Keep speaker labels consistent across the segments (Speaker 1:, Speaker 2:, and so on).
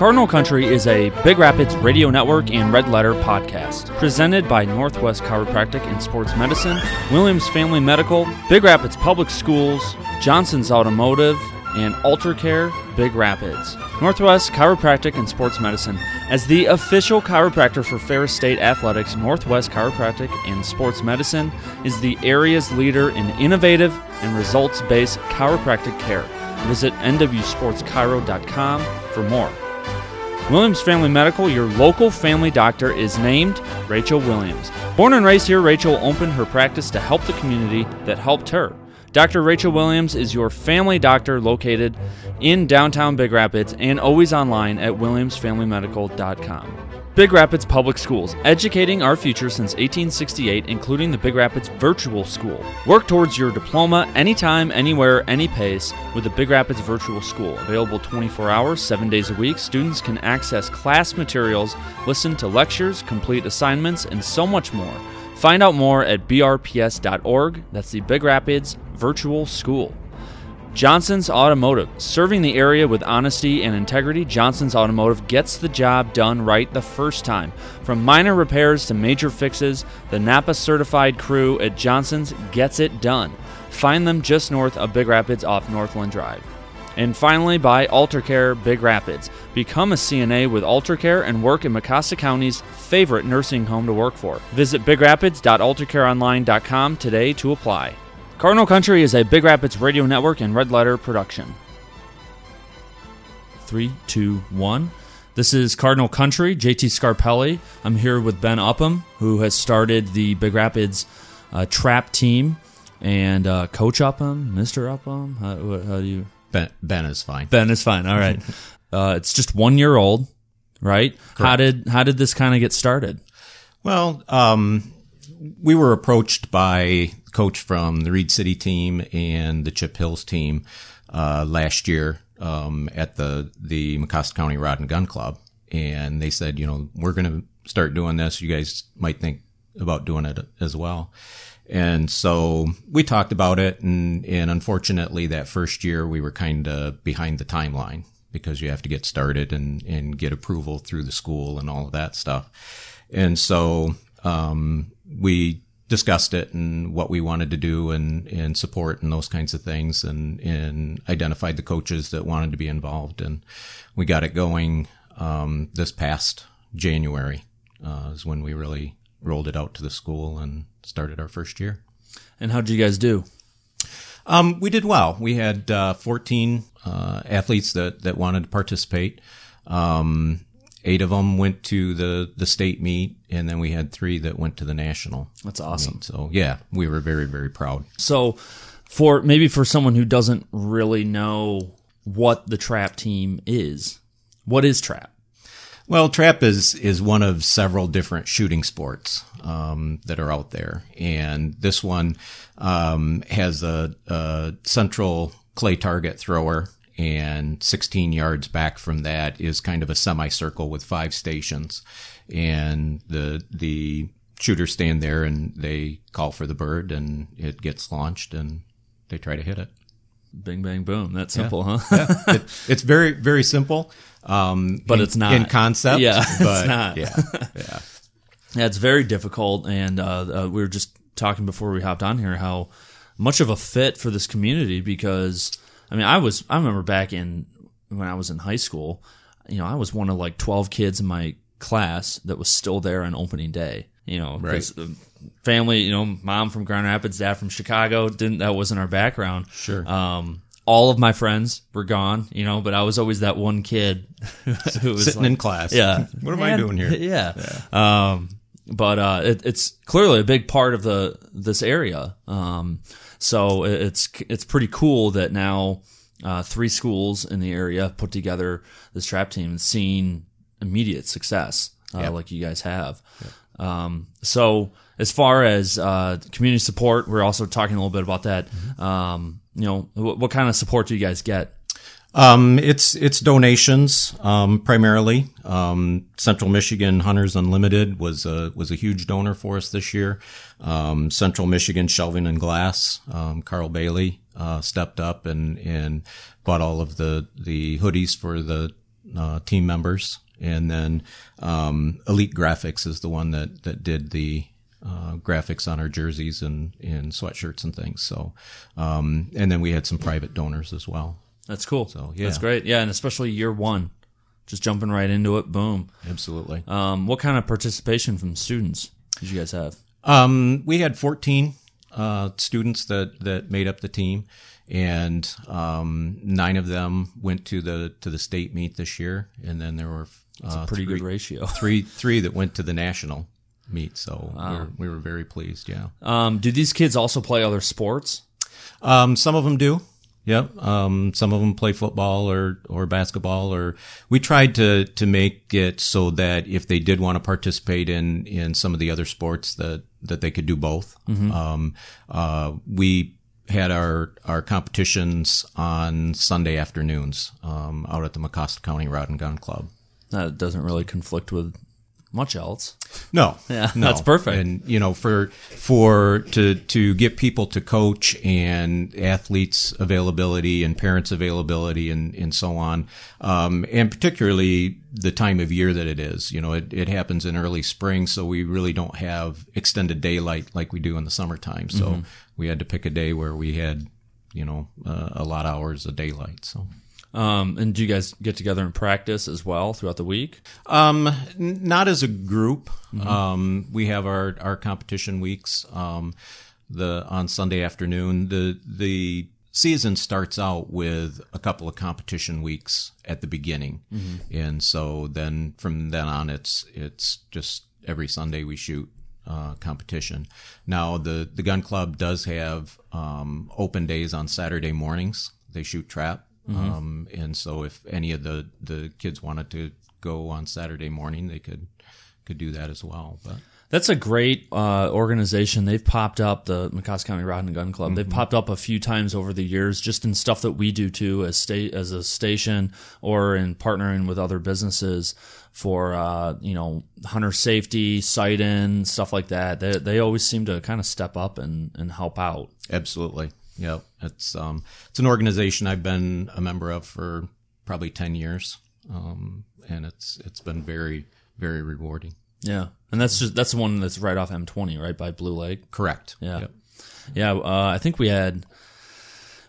Speaker 1: Cardinal Country is a Big Rapids Radio Network and Red Letter podcast presented by Northwest Chiropractic and Sports Medicine, Williams Family Medical, Big Rapids Public Schools, Johnson's Automotive, and AlterCare Big Rapids. Northwest Chiropractic and Sports Medicine. As the official chiropractor for Ferris State Athletics, Northwest Chiropractic and Sports Medicine is the area's leader in innovative and results based chiropractic care. Visit nwsportschiro.com for more. Williams Family Medical, your local family doctor, is named Rachel Williams. Born and raised here, Rachel opened her practice to help the community that helped her. Dr. Rachel Williams is your family doctor located in downtown Big Rapids and always online at williamsfamilymedical.com. Big Rapids Public Schools, educating our future since 1868, including the Big Rapids Virtual School. Work towards your diploma anytime, anywhere, any pace with the Big Rapids Virtual School. Available 24 hours, 7 days a week, students can access class materials, listen to lectures, complete assignments, and so much more. Find out more at brps.org. That's the Big Rapids Virtual School. Johnson's Automotive. Serving the area with honesty and integrity, Johnson's Automotive gets the job done right the first time. From minor repairs to major fixes, the Napa certified crew at Johnson's gets it done. Find them just north of Big Rapids off Northland Drive. And finally, by AlterCare Big Rapids. Become a CNA with AlterCare and work in Mecosta County's favorite nursing home to work for. Visit bigrapids.altercareonline.com today to apply. Cardinal Country is a Big Rapids radio network and red letter production. Three, two, one. This is Cardinal Country, JT Scarpelli. I'm here with Ben Upham, who has started the Big Rapids uh, trap team, and uh, Coach Upham, Mr. Upham. How, how do you?
Speaker 2: Ben, ben is fine.
Speaker 1: Ben is fine. All right. uh, it's just one year old, right? How did how did this kind of get started?
Speaker 2: Well, um, we were approached by coach from the Reed City team and the Chip Hills team uh, last year um, at the the Mecosta County Rod and Gun Club, and they said, you know, we're going to start doing this. You guys might think about doing it as well. And so we talked about it, and, and unfortunately, that first year we were kind of behind the timeline because you have to get started and, and get approval through the school and all of that stuff. And so um, we discussed it and what we wanted to do and, and support and those kinds of things and, and identified the coaches that wanted to be involved. And we got it going um, this past January uh, is when we really rolled it out to the school and started our first year.
Speaker 1: And how did you guys do?
Speaker 2: Um, we did well. We had uh, 14 uh, athletes that, that wanted to participate. Um, eight of them went to the, the state meet, and then we had three that went to the national.
Speaker 1: That's awesome.
Speaker 2: Meet. So yeah, we were very very proud.
Speaker 1: So, for maybe for someone who doesn't really know what the trap team is, what is trap?
Speaker 2: Well, trap is is one of several different shooting sports um, that are out there, and this one um, has a, a central clay target thrower and 16 yards back from that is kind of a semicircle with five stations. And the the shooters stand there and they call for the bird and it gets launched and they try to hit it
Speaker 1: bing bang boom that's simple
Speaker 2: yeah.
Speaker 1: huh
Speaker 2: yeah. It, it's very very simple um,
Speaker 1: but
Speaker 2: in,
Speaker 1: it's not
Speaker 2: in concept
Speaker 1: yeah
Speaker 2: but
Speaker 1: it's not
Speaker 2: yeah yeah
Speaker 1: yeah it's very difficult and uh, uh, we were just talking before we hopped on here how much of a fit for this community because I mean, I was, I remember back in, when I was in high school, you know, I was one of like 12 kids in my class that was still there on opening day, you know,
Speaker 2: right.
Speaker 1: Family, you know, mom from Grand Rapids, dad from Chicago, didn't, that wasn't our background.
Speaker 2: Sure.
Speaker 1: Um, all of my friends were gone, you know, but I was always that one kid who was
Speaker 2: sitting
Speaker 1: like,
Speaker 2: in class.
Speaker 1: Yeah.
Speaker 2: what am I doing here?
Speaker 1: Yeah. yeah. Um, but, uh, it, it's clearly a big part of the, this area. Um, so it's it's pretty cool that now uh, three schools in the area put together this trap team and seeing immediate success uh, yep. like you guys have. Yep. Um, so as far as uh, community support, we're also talking a little bit about that. Mm-hmm. Um, you know, what, what, kind of support do you guys get?
Speaker 2: Um, it's it's donations um, primarily. Um, Central Michigan Hunters Unlimited was a was a huge donor for us this year. Um, Central Michigan Shelving and Glass, um, Carl Bailey uh, stepped up and and bought all of the the hoodies for the uh, team members, and then um, Elite Graphics is the one that that did the uh, graphics on our jerseys and, and sweatshirts and things. So, um, and then we had some private donors as well.
Speaker 1: That's cool.
Speaker 2: So, yeah.
Speaker 1: That's great. Yeah, and especially year one, just jumping right into it. Boom.
Speaker 2: Absolutely.
Speaker 1: Um, what kind of participation from students did you guys have?
Speaker 2: Um, we had 14 uh, students that, that made up the team, and um, nine of them went to the to the state meet this year, and then there were uh,
Speaker 1: Pretty
Speaker 2: three,
Speaker 1: good ratio.
Speaker 2: three three that went to the national meet. So we, were, we were very pleased. Yeah.
Speaker 1: Um, do these kids also play other sports?
Speaker 2: Um, some of them do. Yep. Um, some of them play football or, or basketball or we tried to, to make it so that if they did want to participate in, in some of the other sports that, that they could do both. Um, uh, we had our, our competitions on Sunday afternoons, um, out at the Mecosta County Rod and Gun Club.
Speaker 1: That doesn't really conflict with much else.
Speaker 2: No,
Speaker 1: Yeah,
Speaker 2: no.
Speaker 1: that's perfect.
Speaker 2: And you know, for for to to get people to coach and athletes availability and parents availability and and so on, um, and particularly the time of year that it is. You know, it, it happens in early spring, so we really don't have extended daylight like we do in the summertime. So
Speaker 1: Mm-hmm.
Speaker 2: we had to pick a day where we had, you know, uh, a lot of hours of daylight. So.
Speaker 1: Um, and do you guys get together and practice as well throughout the week?
Speaker 2: Um, n- not as a group. Um, we have our, our competition weeks. Um, the on Sunday afternoon. The the season starts out with a couple of competition weeks at the beginning, and so then from then on, it's it's just every Sunday we shoot uh, competition. Now the the gun club does have um, open days on Saturday mornings. They shoot trap, um, and so if any of the the kids wanted to go on Saturday morning, they could could do that as well. But
Speaker 1: That's a great uh, organization. They've popped up the Mecosta County Rod and Gun Club. They've popped up a few times over the years, just in stuff that we do too, as state as a station, or in partnering with other businesses for uh, you know hunter safety, sight in stuff like that. They they always seem to kind of step up and and help out.
Speaker 2: Absolutely. Yep. It's um it's an organization I've been a member of for probably 10 years. Um and it's it's been very very rewarding.
Speaker 1: Yeah, and that's just that's the one that's right off M20, right by Blue Lake.
Speaker 2: Correct.
Speaker 1: Yeah.
Speaker 2: Yep.
Speaker 1: Yeah, uh, I think we had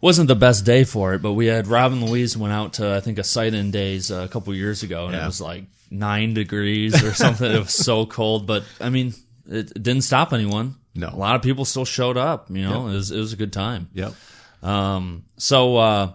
Speaker 1: wasn't the best day for it, but we had Robin Louise went out to I think a sight in days uh, a couple years ago, and it was like nine degrees or something. it was so cold, but I mean, it, it didn't stop anyone.
Speaker 2: No.
Speaker 1: a lot of people still showed up. You know, it was it was a good time.
Speaker 2: Yep.
Speaker 1: Um, so, uh,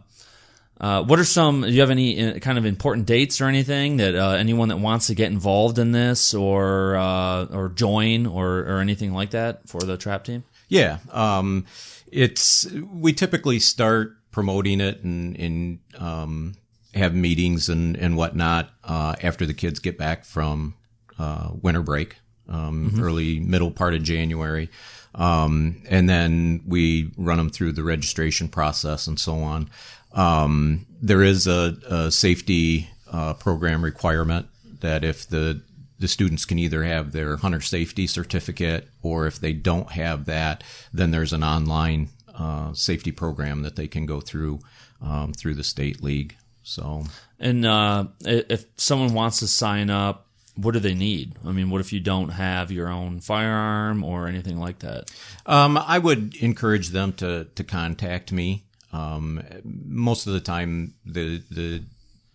Speaker 1: uh, what are some? Do you have any uh, kind of important dates or anything that uh, anyone that wants to get involved in this or uh, or join or or anything like that for the trap team?
Speaker 2: Yeah. Um, it's we typically start promoting it and, and um, have meetings and and whatnot uh, after the kids get back from uh, winter break, um, early middle part of January, um, and then we run them through the registration process and so on. Um, there is a, a safety uh, program requirement that if the the students can either have their hunter safety certificate or if they don't have that, then there's an online uh, safety program that they can go through um, through the state league. So
Speaker 1: And uh, if someone wants to sign up, what do they need? I mean, what if you don't have your own firearm or anything like that?
Speaker 2: um, I would encourage them to to contact me. Um, most of the time, the the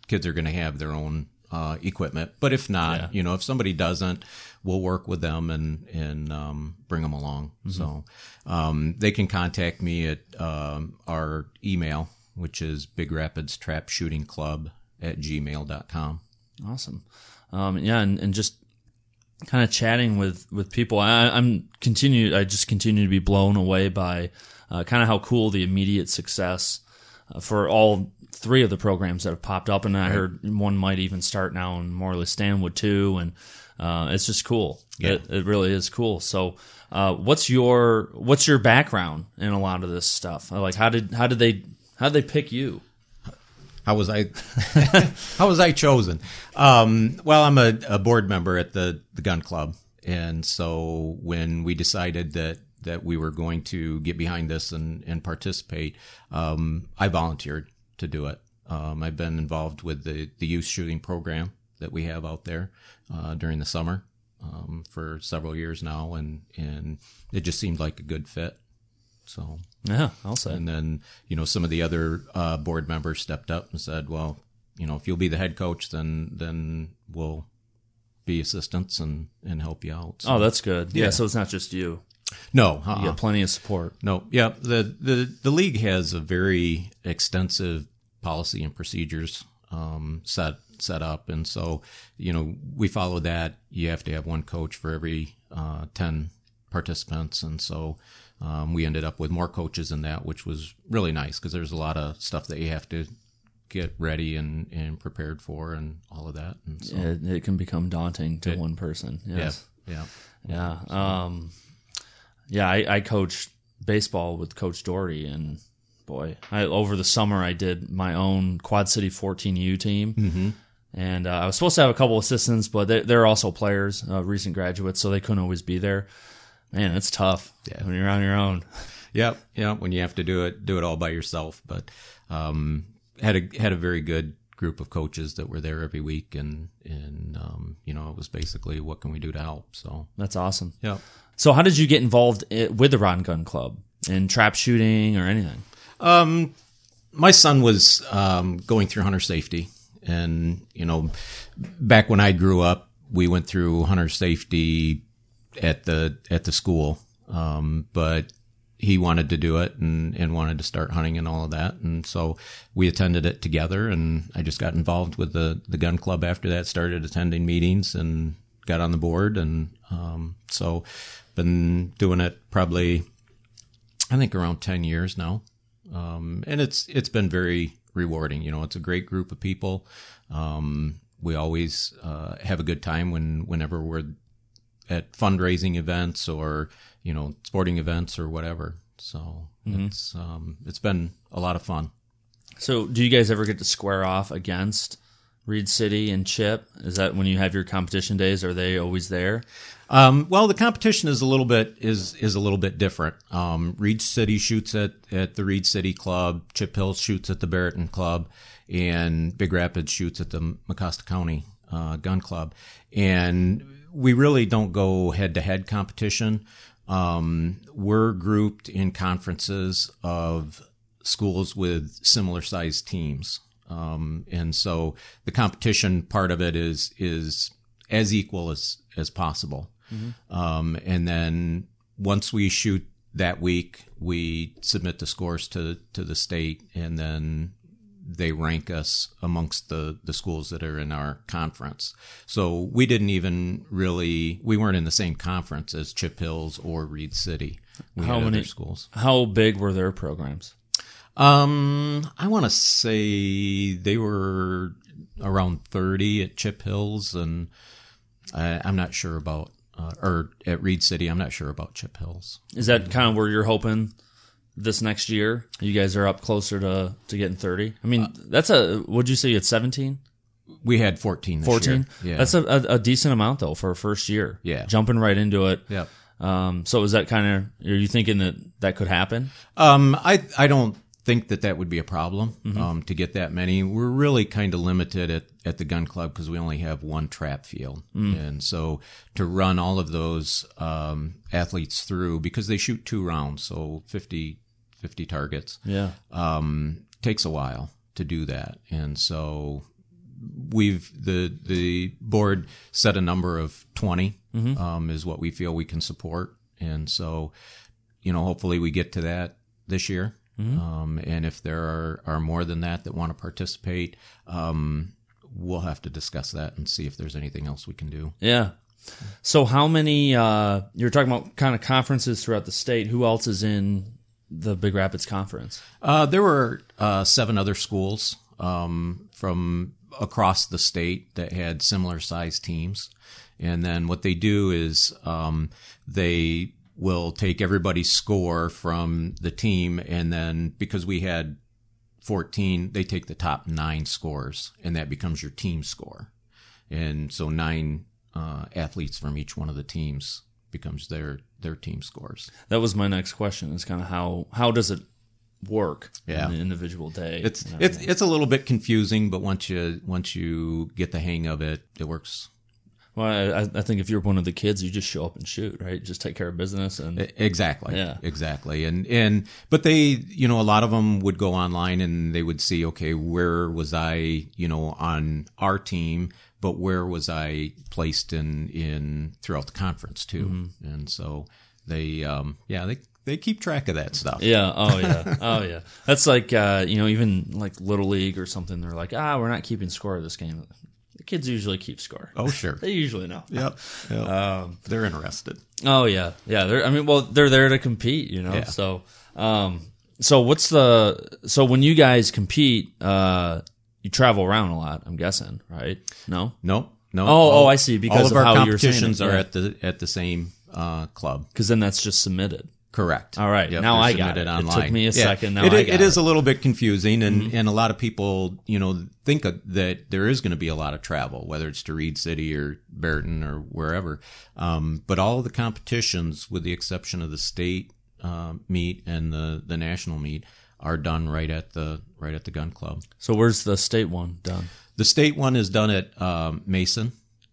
Speaker 2: kids are going to have their own uh, equipment, but if not,
Speaker 1: Yeah.
Speaker 2: you know, if somebody doesn't, we'll work with them and and um, bring them along. So um, they can contact me at um, our email, which is Big Rapids Trap Shooting Club at gmail.com.
Speaker 1: Awesome. Um, yeah, and, and just kind of chatting with with people. I, I'm continue. I just continue to be blown away by uh, kind of how cool the immediate success uh, for all three of the programs that have popped up, and I heard one might even start now in Morley Stanwood too, and uh, it's just cool.
Speaker 2: Yeah.
Speaker 1: It, it really is cool. So, uh, what's your what's your background in a lot of this stuff? Like, how did how did they how did they pick you?
Speaker 2: How was I how was I chosen? Um, well, I'm a, a board member at the the gun club, and so when we decided that that we were going to get behind this and and participate, um, I volunteered to do it. Um, I've been involved with the the youth shooting program that we have out there uh, during the summer um, for several years now, and and it just seemed like a good fit. So
Speaker 1: Yeah, I'll say.
Speaker 2: and then, you know, some of the other uh, board members stepped up and said, well, you know, if you'll be the head coach, then then we'll be assistants and, and help you out. So,
Speaker 1: Oh, that's good. Yeah.
Speaker 2: Yeah.
Speaker 1: so it's not just you.
Speaker 2: no,
Speaker 1: You
Speaker 2: uh-uh.
Speaker 1: got plenty of support.
Speaker 2: no, yeah. The, the the league has a very extensive policy and procedures um, set set up, and so you know we follow that. You have to have one coach for every uh, ten participants, and so um, we ended up with more coaches in that, which was really nice because there's a lot of stuff that you have to get ready and, and prepared for, and all of that. And so,
Speaker 1: It, it can become daunting to one person.
Speaker 2: yeah,
Speaker 1: Yes.
Speaker 2: yeah,
Speaker 1: Yeah. Um, yeah, I, I coached baseball with Coach Doherty, and boy, I, over the summer I did my own Quad City 14U team. Mm-hmm. And uh, I was supposed to have a couple assistants, but they, they're also players, uh, recent graduates, so they couldn't always be there. Man, it's tough
Speaker 2: Yeah.
Speaker 1: when you're on your own.
Speaker 2: Yep, yeah. When you have to do it, do it all by yourself. But um, had a had a very good group of coaches that were there every week, and and um, you know it was basically what can we do to help. So
Speaker 1: That's awesome.
Speaker 2: yeah.
Speaker 1: So, how did you get involved with the Rod and Gun Club in trap shooting or anything?
Speaker 2: Um, my son was um, going through hunter safety, and you know, back when I grew up, we went through hunter safety at the at the school, um, but he wanted to do it and, and wanted to start hunting and all of that, and so we attended it together. And I just got involved with the the gun club after that. Started attending meetings and got on the board, and um, so been doing it probably I think around ten years now um, and it's it's been very rewarding. You know, it's a great group of people. Um, we always uh, have a good time when whenever we're at fundraising events or you know sporting events or whatever. So it's um, it's been a lot of fun.
Speaker 1: So, do you guys ever get to square off against Reed City and Chip? Is that when you have your competition days? Are they always there?
Speaker 2: Um, well, the competition is a little bit is is a little bit different. Um, Reed City shoots at at the Reed City Club. Chip Hill shoots at the Barryton Club, and Big Rapids shoots at the Mecosta County uh, Gun Club. And we really don't go head to head competition. Um, we're grouped in conferences of schools with similar sized teams. Um, and so the competition part of it is is as equal as as possible. Um, and then once we shoot that week, we submit the scores to to the state, and then they rank us amongst the the schools that are in our conference. So we didn't even really we weren't in the same conference as Chip Hills or Reed City. We
Speaker 1: How
Speaker 2: had
Speaker 1: many-
Speaker 2: other schools?
Speaker 1: How big were their programs?
Speaker 2: Um, I want to say they were around thirty at Chip Hills, and I, I'm not sure about uh, or at Reed City. I'm not sure about Chip Hills.
Speaker 1: Is that kind of where you're hoping this next year? You guys are up closer to to getting thirty. I mean, that's a. Would you say it's seventeen?
Speaker 2: We had 14
Speaker 1: 14?
Speaker 2: year. Yeah.
Speaker 1: That's a, a, a decent amount though for a first year.
Speaker 2: Yeah.
Speaker 1: Jumping right into it.
Speaker 2: Yep.
Speaker 1: Um, so is that kind of, are you thinking that that could happen?
Speaker 2: Um, I I don't think that that would be a problem
Speaker 1: Mm-hmm.
Speaker 2: um, to get that many. We're really kind of limited at, at the gun club because we only have one trap field,
Speaker 1: Mm.
Speaker 2: and so to run all of those um, athletes through because they shoot two rounds, so 50, 50 targets.
Speaker 1: Yeah.
Speaker 2: um, takes a while to do that, and so we've the the board set a number of 20 um, is what we feel we can support, and so you know hopefully we get to that this year. Um, and if there are, are more than that that want to participate, um, we'll have to discuss that and see if there's anything else we can do.
Speaker 1: Yeah. So how many, uh, you're talking about kind of conferences throughout the state. Who else is in the Big Rapids conference?
Speaker 2: Uh, there were uh, seven other schools um, from across the state that had similar sized teams. And then what they do is um, they will take everybody's score from the team, and then because we had 14, they take the top nine scores, and that becomes your team score. And so nine uh, athletes from each one of the teams becomes their their team scores.
Speaker 1: That was my next question. Is kind of how how does it work
Speaker 2: Yeah.
Speaker 1: in an individual day?
Speaker 2: It's it's it's a little bit confusing, but once you once you get the hang of it, it works
Speaker 1: well, I, I think if you're one of the kids, you just show up and shoot, right? Just take care of business and
Speaker 2: Exactly.
Speaker 1: Yeah.
Speaker 2: Exactly. And and but they, you know, a lot of them would go online and they would see, okay, where was I, you know, on our team, but where was I placed in in throughout the conference too?
Speaker 1: Mm-hmm.
Speaker 2: And so they, um, yeah, they they keep track of that stuff.
Speaker 1: Yeah. Oh yeah. Oh yeah. That's like uh, you know even like little league or something. They're like, ah, we're not keeping score of this game. The kids usually keep score.
Speaker 2: Oh sure.
Speaker 1: They usually know.
Speaker 2: yep. yep.
Speaker 1: Um,
Speaker 2: They're interested.
Speaker 1: oh yeah. Yeah. They're. I mean, well, they're there to compete. You know.
Speaker 2: Yeah.
Speaker 1: So. Um. So what's the so when you guys compete, uh, you travel around a lot. I'm guessing, right? No.
Speaker 2: no, No.
Speaker 1: Oh,
Speaker 2: all-
Speaker 1: oh, I see, because
Speaker 2: all of,
Speaker 1: of
Speaker 2: our
Speaker 1: how you were saying it,
Speaker 2: competitions are
Speaker 1: yeah.
Speaker 2: at the at the same uh, club.
Speaker 1: Because then that's just submitted.
Speaker 2: Correct.
Speaker 1: All right, now I got it. It took me a second, now
Speaker 2: it, it
Speaker 1: Mm-hmm.
Speaker 2: a little bit confusing, and, and a lot of people, you know, think that there is going to be a lot of travel, whether it's to Reed City or Barton or wherever. Um, but all of the competitions, with the exception of the state uh, meet and the the national meet, are done right at the right at the gun club.
Speaker 1: So where's the state one done?
Speaker 2: The state one is done at um, Mason,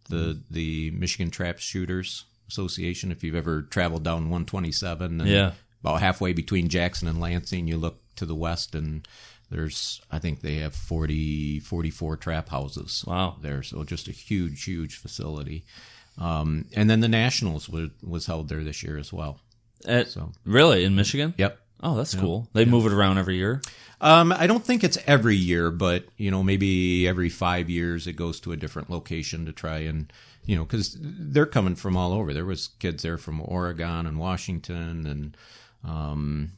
Speaker 2: the the Michigan Trap Shooters Association. If you've ever traveled down 127, and
Speaker 1: Yeah.
Speaker 2: about halfway between Jackson and Lansing, you look to the west, and there's I think they have 40, 44 trap houses.
Speaker 1: Wow.
Speaker 2: there, so just a huge, huge facility. Um, and then the Nationals was, was held there this year as well.
Speaker 1: At,
Speaker 2: So
Speaker 1: really in Michigan?
Speaker 2: yep.
Speaker 1: Oh, that's cool. They move it around every year.
Speaker 2: Um, I don't think it's every year, but you know, maybe every five years it goes to a different location to try and you know, because they're coming from all over. There was kids there from Oregon and Washington and um,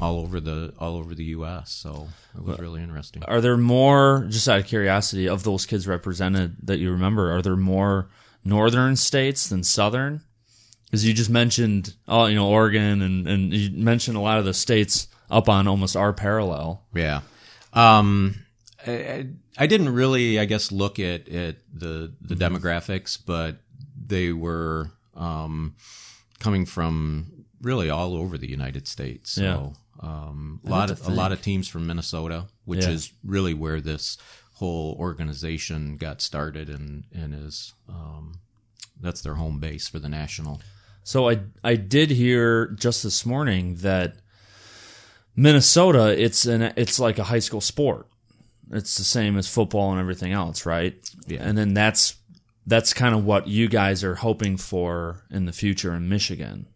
Speaker 2: all over the all over the U.S. So it was really interesting.
Speaker 1: Are there more, just out of curiosity, of those kids represented that you remember? Are there more northern states than southern? Because you just mentioned, oh, you know, Oregon, and and you mentioned a lot of the states up on almost our parallel.
Speaker 2: Yeah. Um, I, I didn't really, I guess, look at, at the, the demographics, but they were, um, coming from really all over the United States. So,
Speaker 1: Yeah.
Speaker 2: um, a lot of, a lot of teams from Minnesota, which
Speaker 1: Yeah.
Speaker 2: is really where this whole organization got started and, and is, um, that's their home base for the national.
Speaker 1: So I I did hear just this morning that Minnesota it's an it's like a high school sport. It's the same as football and everything else, right?
Speaker 2: Yeah.
Speaker 1: And then that's that's kind of what you guys are hoping for in the future in Michigan.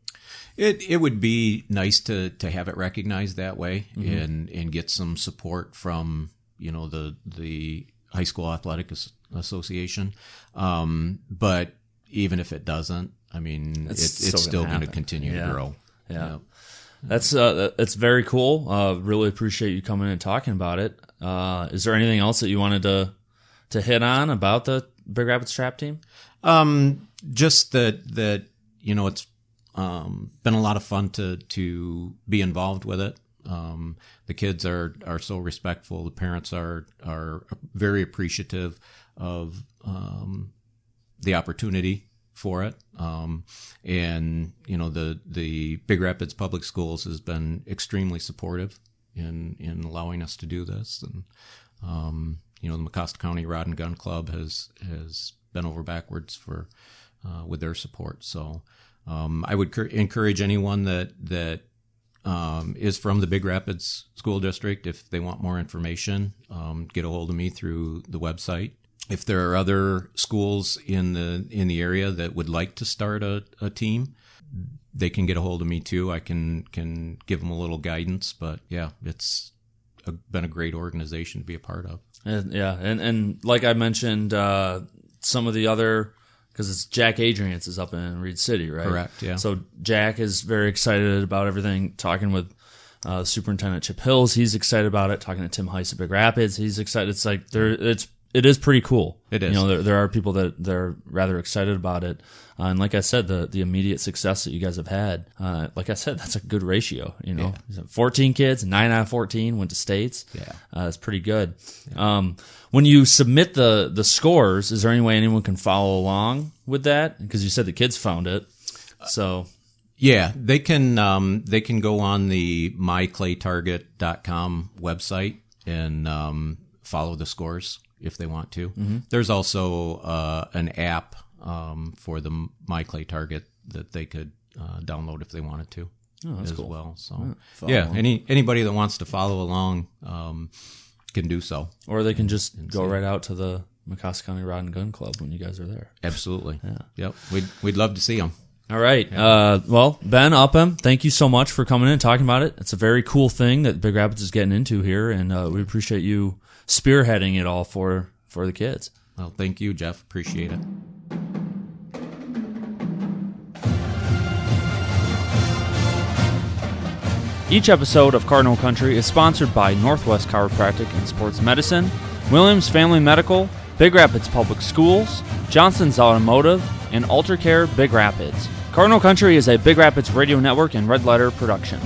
Speaker 2: It it would be nice to to have it recognized that way and and get some support from you know the the high school athletic association. Um, but even if it doesn't, I mean,
Speaker 1: It's
Speaker 2: it,
Speaker 1: still
Speaker 2: it's still going to continue
Speaker 1: Yeah.
Speaker 2: to grow.
Speaker 1: Yeah. That's uh that's very cool. Uh really appreciate you coming and talking about it. Uh is there anything else that you wanted to to hit on about the Big Rapids Trap team?
Speaker 2: Um, just that that you know it's um, been a lot of fun to to be involved with it. Um, the kids are are so respectful. The parents are are very appreciative of um, the opportunity for it. Um, and you know the the Big Rapids Public Schools has been extremely supportive in in allowing us to do this and um, you know, the Mecosta County Rod and Gun Club has has been over backwards for uh, with their support. So um, I would cur- encourage anyone that that um, is from the Big Rapids School District if they want more information, um, get a hold of me through the website. If there are other schools in the in the area that would like to start a, a team, they can get a hold of me too. I can can give them a little guidance. But yeah, it's a, been a great organization to be a part of.
Speaker 1: And, yeah, and and like I mentioned, uh, some of the other because it's Jack Adrians is up in Reed City, right?
Speaker 2: Correct, yeah.
Speaker 1: So Jack is very excited about everything. Talking with uh, Superintendent Chip Hills, he's excited about it. Talking to Tim Haist at Big Rapids, he's excited. It's like there, it's it is pretty cool.
Speaker 2: It is.
Speaker 1: You know, there, there are people that they're rather excited about it. Uh, and like I said, the the immediate success that you guys have had, uh, like I said, that's a good ratio. You know, 14 kids, nine out of 14 went to states.
Speaker 2: Yeah.
Speaker 1: uh, that's pretty good. Um, when you submit the the scores, is there any way anyone can follow along with that? Because you said the kids found it, so
Speaker 2: Yeah, they can um, they can go on the myclaytarget.com website and um, follow the scores if they want to. There's also uh, an app um, for the My Clay Target that they could uh, download if they wanted to as well. So yeah, any anybody that wants to follow along um, can do so.
Speaker 1: or they can just go right out to the Mecosta County Rod and Gun Club when you guys are there.
Speaker 2: Absolutely. Yeah. Yep. We'd we'd love to see them.
Speaker 1: All right. Uh, well, Ben Upham, thank you so much for coming in and talking about it. It's a very cool thing that Big Rapids is getting into here, and uh, we appreciate you spearheading it all for for the kids.
Speaker 2: Well, thank you, Jeff. Appreciate it.
Speaker 1: Each episode of Cardinal Country is sponsored by Northwest Chiropractic and Sports Medicine, Williams Family Medical, Big Rapids Public Schools, Johnson's Automotive, and AlterCare Big Rapids. Cardinal Country is a Big Rapids radio network and red letter production.